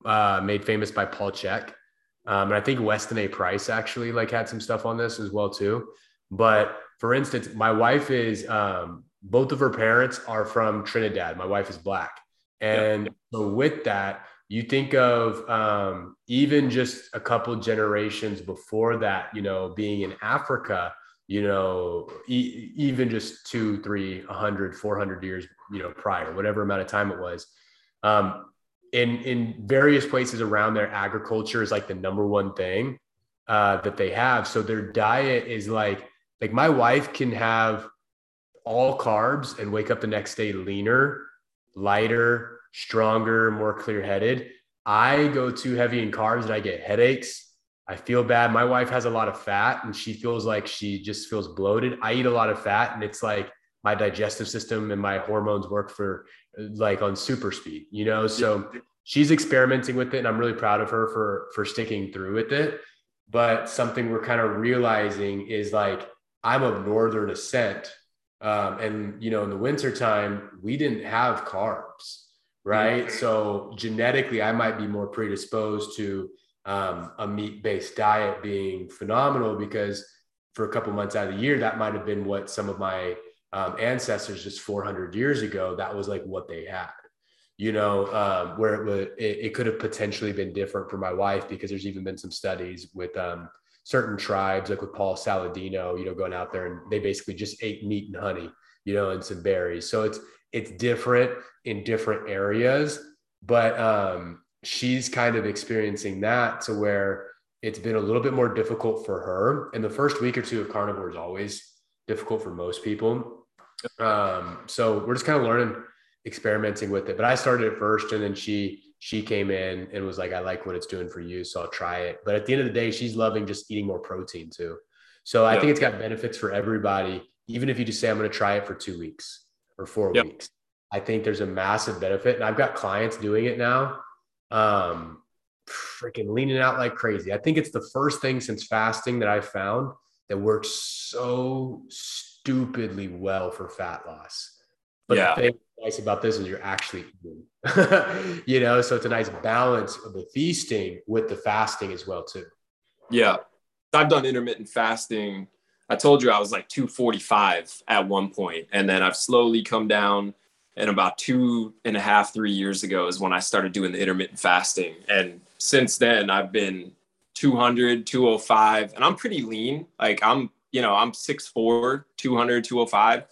uh, made famous by Paul Chek. Um, and I think Weston A. Price actually like had some stuff on this as well too. But for instance, my wife is um, both of her parents are from Trinidad. My wife is black, and yeah. so with that, you think of um, even just a couple generations before that, you know, being in Africa, you know, e- even just two, three, 100, 400 years, you know, prior, whatever amount of time it was. Um, in in various places around there, agriculture is like the number one thing uh, that they have. So their diet is like like my wife can have all carbs and wake up the next day leaner, lighter, stronger, more clear headed. I go too heavy in carbs and I get headaches. I feel bad. My wife has a lot of fat and she feels like she just feels bloated. I eat a lot of fat and it's like my digestive system and my hormones work for like on super speed, you know? So she's experimenting with it and I'm really proud of her for for sticking through with it. But something we're kind of realizing is like I'm of northern ascent. Um, and you know, in the wintertime, we didn't have carbs, right? So genetically, I might be more predisposed to um, a meat-based diet being phenomenal because for a couple months out of the year, that might have been what some of my um, ancestors just 400 years ago, that was like what they had, you know, um, where it would, it, it, could have potentially been different for my wife because there's even been some studies with um, certain tribes, like with Paul Saladino, you know, going out there and they basically just ate meat and honey, you know, and some berries. So it's, it's different in different areas, but um, she's kind of experiencing that to where it's been a little bit more difficult for her. And the first week or two of carnivore is always difficult for most people. Um, so we're just kind of learning, experimenting with it. But I started it first, and then she she came in and was like, "I like what it's doing for you, so I'll try it." But at the end of the day, she's loving just eating more protein too. So I think it's got benefits for everybody, even if you just say, "I'm going to try it for two weeks or four yep. weeks." I think there's a massive benefit, and I've got clients doing it now. Um, freaking leaning out like crazy. I think it's the first thing since fasting that I found that works so stupidly well for fat loss. But yeah. the thing nice about this is you're actually eating, you know, so it's a nice balance of the feasting with the fasting as well, too. Yeah. I've done intermittent fasting. I told you I was like 245 at one point, and then I've slowly come down. And about two and a half, three years ago is when I started doing the intermittent fasting. And since then, I've been 200, 205, and I'm pretty lean. Like I'm, you know, I'm 6'4, 200, 205.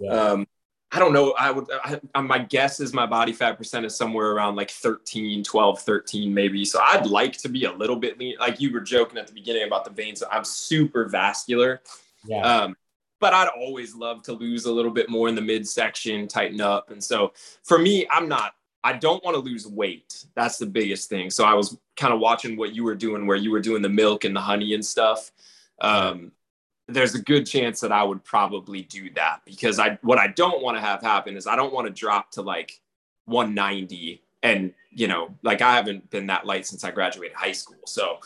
Yeah. Um, I don't know. I would, I, my guess is my body fat percent is somewhere around like 13, 12, 13, maybe. So I'd like to be a little bit lean. Like you were joking at the beginning about the veins. I'm super vascular. Yeah. Um, but I'd always love to lose a little bit more in the midsection, tighten up. And so for me, I'm not, I don't want to lose weight. That's the biggest thing. So I was kind of watching what you were doing, where you were doing the milk and the honey and stuff. Um, there's a good chance that I would probably do that because I what I don't want to have happen is I don't want to drop to like 190 and you know like I haven't been that light since I graduated high school. So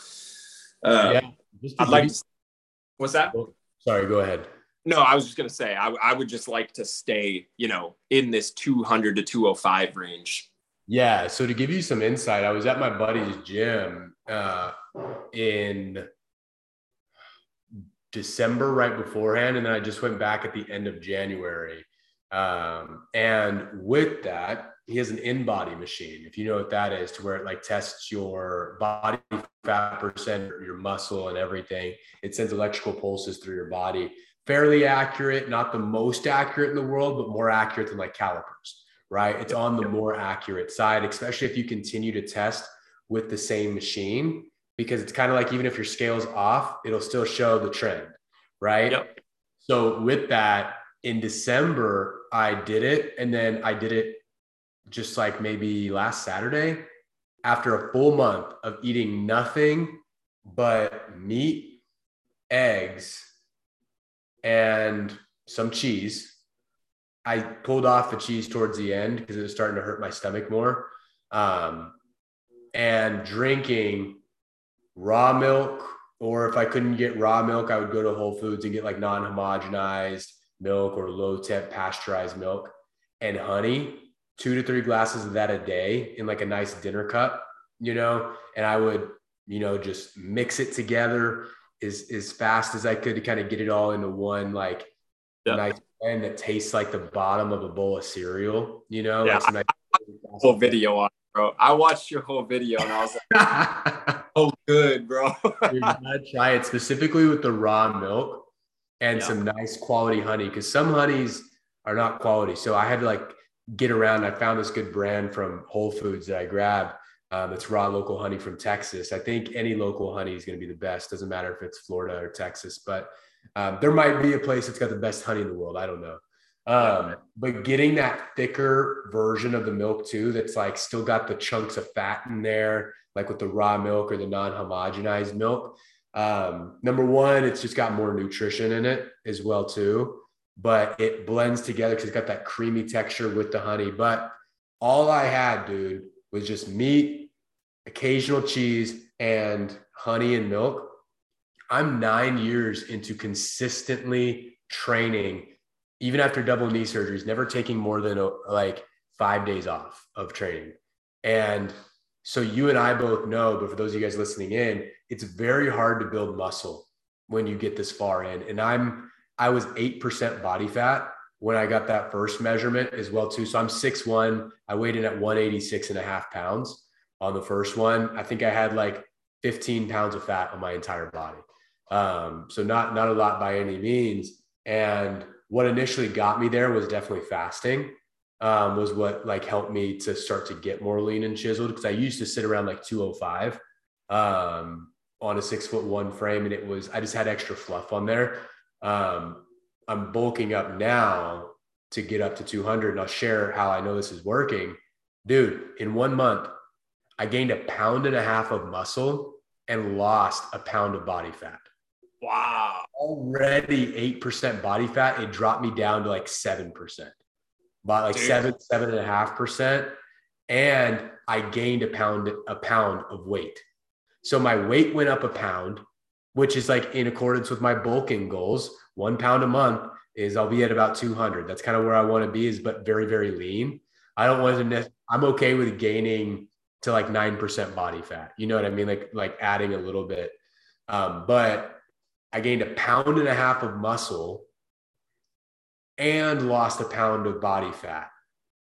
uh, yeah, I'd like. To, what's that? Sorry, go ahead. No, I was just gonna say I, I would just like to stay you know in this 200 to 205 range. Yeah. So to give you some insight, I was at my buddy's gym uh, in December right beforehand, and then I just went back at the end of January. Um, and with that, he has an InBody machine, if you know what that is, to where it like tests your body fat percent, your muscle, and everything. It sends electrical pulses through your body. Fairly accurate, not the most accurate in the world, but more accurate than like calipers, right? It's on the more accurate side, especially if you continue to test with the same machine because it's kind of like even if your scale's off, it'll still show the trend, right? Yep. So with that, in December, I did it, and then I did it just like maybe last Saturday after a full month of eating nothing but meat, eggs, and some cheese. I pulled off the cheese towards the end because it was starting to hurt my stomach more. Um, and drinking raw milk, or if I couldn't get raw milk, I would go to Whole Foods and get like non homogenized milk or low temp pasteurized milk. And honey, two to three glasses of that a day in like a nice dinner cup, you know, and I would, you know, just mix it together as, as fast as I could to kind of get it all into one like yeah. nice blend that tastes like the bottom of a bowl of cereal, you know, yeah, like nice. Whole video on bro. I watched your whole video and I was like, good, bro. you gotta try it specifically with the raw milk and yeah. some nice quality honey because some honeys are not quality. So I had to like get around. I found this good brand from Whole Foods that I grabbed. Um, it's raw local honey from Texas. I think any local honey is going to be the best. Doesn't matter if it's Florida or Texas, but um, there might be a place that's got the best honey in the world. I don't know. Um, but getting that thicker version of the milk too, that's like still got the chunks of fat in there, like with the raw milk or the non-homogenized milk. Um, number one, it's just got more nutrition in it as well too, but it blends together because it's got that creamy texture with the honey. But all I had, dude, was just meat, occasional cheese, and honey and milk. I'm nine years into consistently training even after double knee surgeries, never taking more than a, like five days off of training. And so you and I both know, but for those of you guys listening in, it's very hard to build muscle when you get this far in. And I'm, I was 8% body fat when I got that first measurement as well too. So I'm six one. I weighed in at 186 and a half pounds on the first one. I think I had like 15 pounds of fat on my entire body. Um, so not, not a lot by any means. And what initially got me there was definitely fasting um, was what like helped me to start to get more lean and chiseled because I used to sit around like 205 um, on a six foot one frame and it was I just had extra fluff on there. Um, I'm bulking up now to get up to 200. And I'll share how I know this is working. Dude, in one month, I gained a pound and a half of muscle and lost a pound of body fat. Wow. Already 8% body fat. It dropped me down to like 7%, about like Dude. seven, seven and a half percent. And I gained a pound, a pound of weight. So my weight went up a pound, which is like in accordance with my bulking goals. One pound a month is I'll be at about 200. That's kind of where I want to be, is but very, very lean. I don't want to, I'm okay with gaining to like 9% body fat. You know what I mean? Like, like adding a little bit. Um, but I gained a pound and a half of muscle and lost a pound of body fat.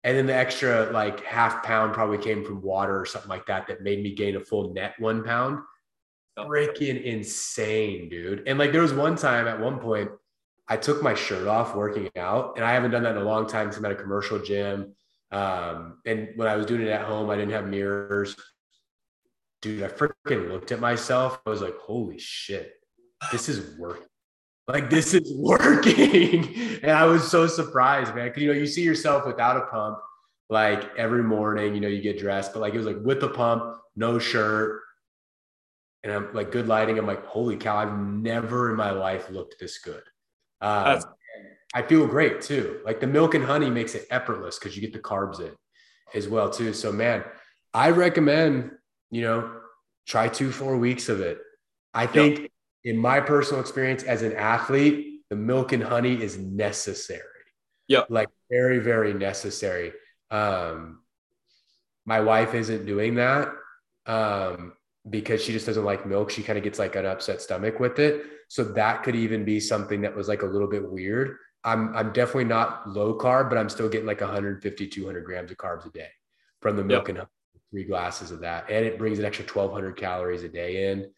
And then the extra like half pound probably came from water or something like that that made me gain a full net one pound. Freaking insane, dude. And like there was one time at one point, I took my shirt off working out, and I haven't done that in a long time because I'm at a commercial gym. Um, and when I was doing it at home, I didn't have mirrors. Dude, I freaking looked at myself. I was like, holy shit, this is working. Like this is working. and I was so surprised, man. Cause you know, you see yourself without a pump, like every morning, you know, you get dressed, but like it was like with the pump, no shirt. And I'm like good lighting. I'm like, holy cow, I've never in my life looked this good. Um, I feel great too. Like the milk and honey makes it effortless because you get the carbs in as well too. So man, I recommend, you know, try two, four weeks of it. I think yep. In my personal experience as an athlete, the milk and honey is necessary. Yeah. Like very, very necessary. Um, my wife isn't doing that. Um, because she just doesn't like milk. She kind of gets like an upset stomach with it. So that could even be something that was like a little bit weird. I'm I'm definitely not low carb, but I'm still getting like 150, 200 grams of carbs a day from the milk yep. and three glasses of that. And it brings an extra 1200 calories a day in.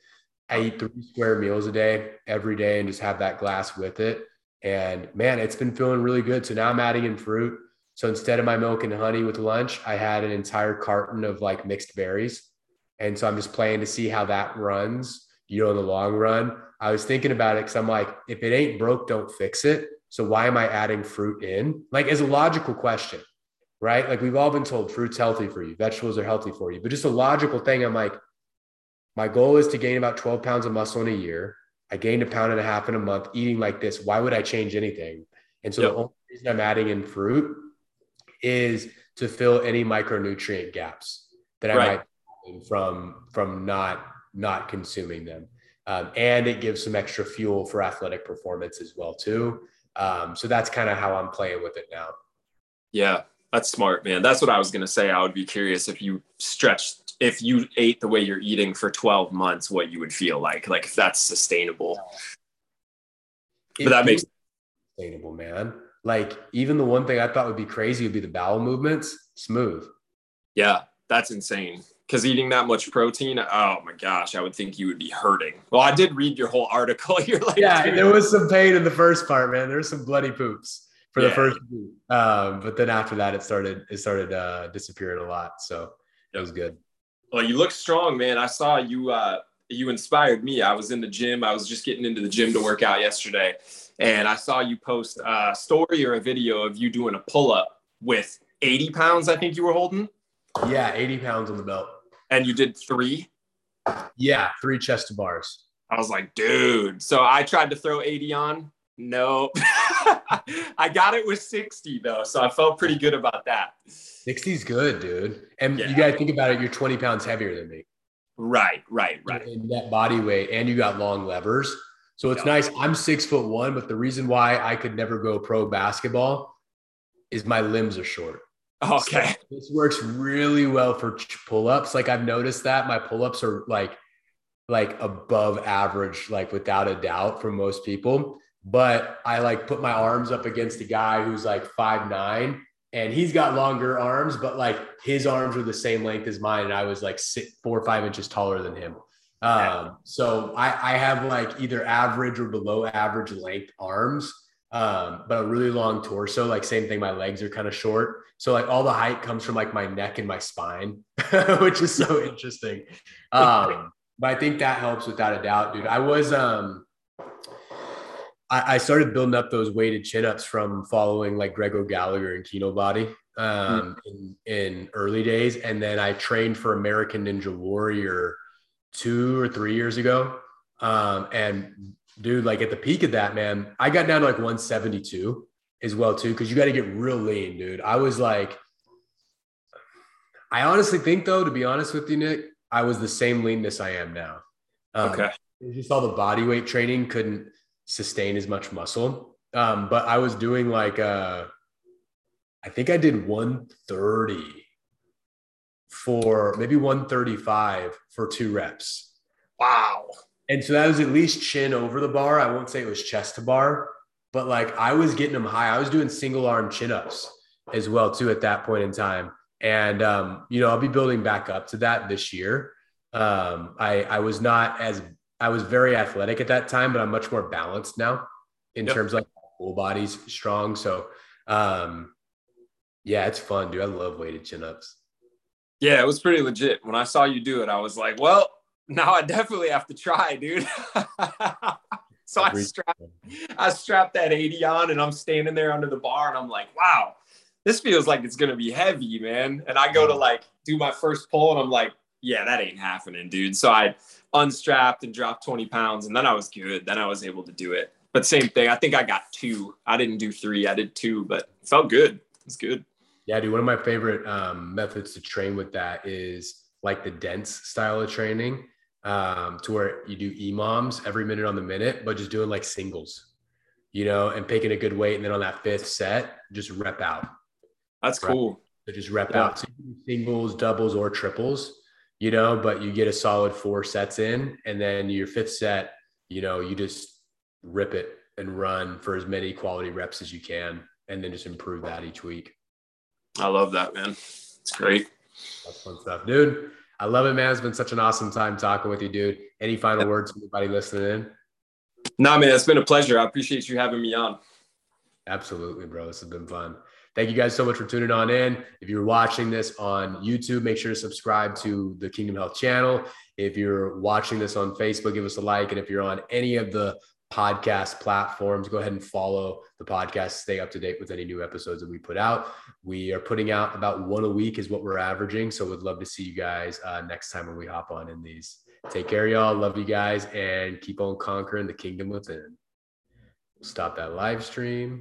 I eat three square meals a day every day and just have that glass with it. And man, it's been feeling really good. So now I'm adding in fruit. So instead of my milk and honey with lunch, I had an entire carton of like mixed berries. And so I'm just playing to see how that runs, you know, in the long run. I was thinking about it because I'm like, if it ain't broke, don't fix it. So why am I adding fruit in? Like, as a logical question, right? Like we've all been told fruit's healthy for you, vegetables are healthy for you, but just a logical thing. I'm like, my goal is to gain about 12 pounds of muscle in a year. I gained a pound and a half in a month eating like this. Why would I change anything? And so yep. the only reason I'm adding in fruit is to fill any micronutrient gaps that I right. might from from not not consuming them. Um, and it gives some extra fuel for athletic performance as well too. Um, so that's kind of how I'm playing with it now. Yeah, that's smart, man. That's what I was going to say. I would be curious if you stretched, if you ate the way you're eating for 12 months, what you would feel like, like if that's sustainable. It but that makes sustainable, man. Like even the one thing I thought would be crazy would be the bowel movements, smooth. Yeah, that's insane because eating that much protein, oh my gosh, I would think you would be hurting. Well, I did read your whole article. You're like, yeah, there was some pain in the first part, man. There was some bloody poops for yeah. the first week. Um, but then after that, it started it started uh, disappearing a lot. So it was good. Well, you look strong, man. I saw you. Uh, you inspired me. I was in the gym. I was just getting into the gym to work out yesterday, and I saw you post a story or a video of you doing a pull up with 80 pounds. I think you were holding. Yeah, 80 pounds on the belt. And you did three? Yeah, three chest to bars. I was like, dude. So I tried to throw 80 on. No. I got it with 60 though. So I felt pretty good about that. 60 is good, dude. And yeah. you got to think about it. You're 20 pounds heavier than me. Right, right, right. In that body weight, and you got long levers. So it's nice. I'm six foot one, but the reason why I could never go pro basketball is my limbs are short. Okay. So this works really well for pull-ups. Like I've noticed that my pull-ups are like like above average, like without a doubt for most people. But I like put my arms up against a guy who's like five nine and he's got longer arms, but like his arms were the same length as mine. And I was like six, four or five inches taller than him. Um, so I, I have like either average or below average length arms, um, but a really long torso. Like same thing, my legs are kind of short. So like all the height comes from like my neck and my spine, which is so interesting. Um, but I think that helps without a doubt, dude. I was um I, I started building up those weighted chin ups from following like Greg Gallagher and Kinobody um, mm. in, in early days. And then I trained for American Ninja Warrior two or three years ago. Um, and dude, like at the peak of that, man, I got down to like 172 as well, too, because you got to get real lean, dude. I was like, I honestly think, though, to be honest with you, Nick, I was the same leanness I am now. Um, okay. Just all the body weight training couldn't sustain as much muscle. Um, but I was doing like, uh, I think I did 130 for maybe 135 for two reps. Wow. And so that was at least chin over the bar. I won't say it was chest to bar, but like I was getting them high. I was doing single arm chin ups as well too at that point in time. And um, you know, I'll be building back up to that this year. Um, I I was not as I was very athletic at that time, but I'm much more balanced now in yep. terms of like full body's strong. So um, yeah, it's fun, dude. I love weighted chin ups. Yeah, it was pretty legit. When I saw you do it, I was like, well, now I definitely have to try, dude. so I strapped, I strapped that 80 on and I'm standing there under the bar and I'm like, wow, this feels like it's gonna be heavy, man. And I go to like do my first pull and I'm like, yeah, that ain't happening, dude. So I unstrapped and dropped 20 pounds and then I was good. Then I was able to do it. But same thing. I think I got two. I didn't do three. I did two, but it felt good. It's good. Yeah, dude. One of my favorite um, methods to train with that is like the dense style of training, um, to where you do EMOMs every minute on the minute, but just doing like singles, you know, and picking a good weight, and then on that fifth set, just rep out. That's cool. So just rep yeah. out so singles, doubles, or triples, you know, but you get a solid four sets in, and then your fifth set, you know, you just rip it and run for as many quality reps as you can, and then just improve that each week. I love that, man. It's great. That's fun stuff, dude. I love it, man. It's been such an awesome time talking with you, dude. Any final words for anybody listening in? Nah, man, it's been a pleasure. I appreciate you having me on. Absolutely, bro. This has been fun. Thank you guys so much for tuning on in. If you're watching this on YouTube, make sure to subscribe to the Kingdom Health channel. If you're watching this on Facebook, give us a like. And if you're on any of the podcast platforms. Go ahead and follow the podcast, stay up to date with any new episodes that we put out. We are putting out about one a week, is what we're averaging. So we'd love to see you guys uh, next time when we hop on in these. Take care, y'all. Love you guys and keep on conquering the kingdom within. Stop that live stream.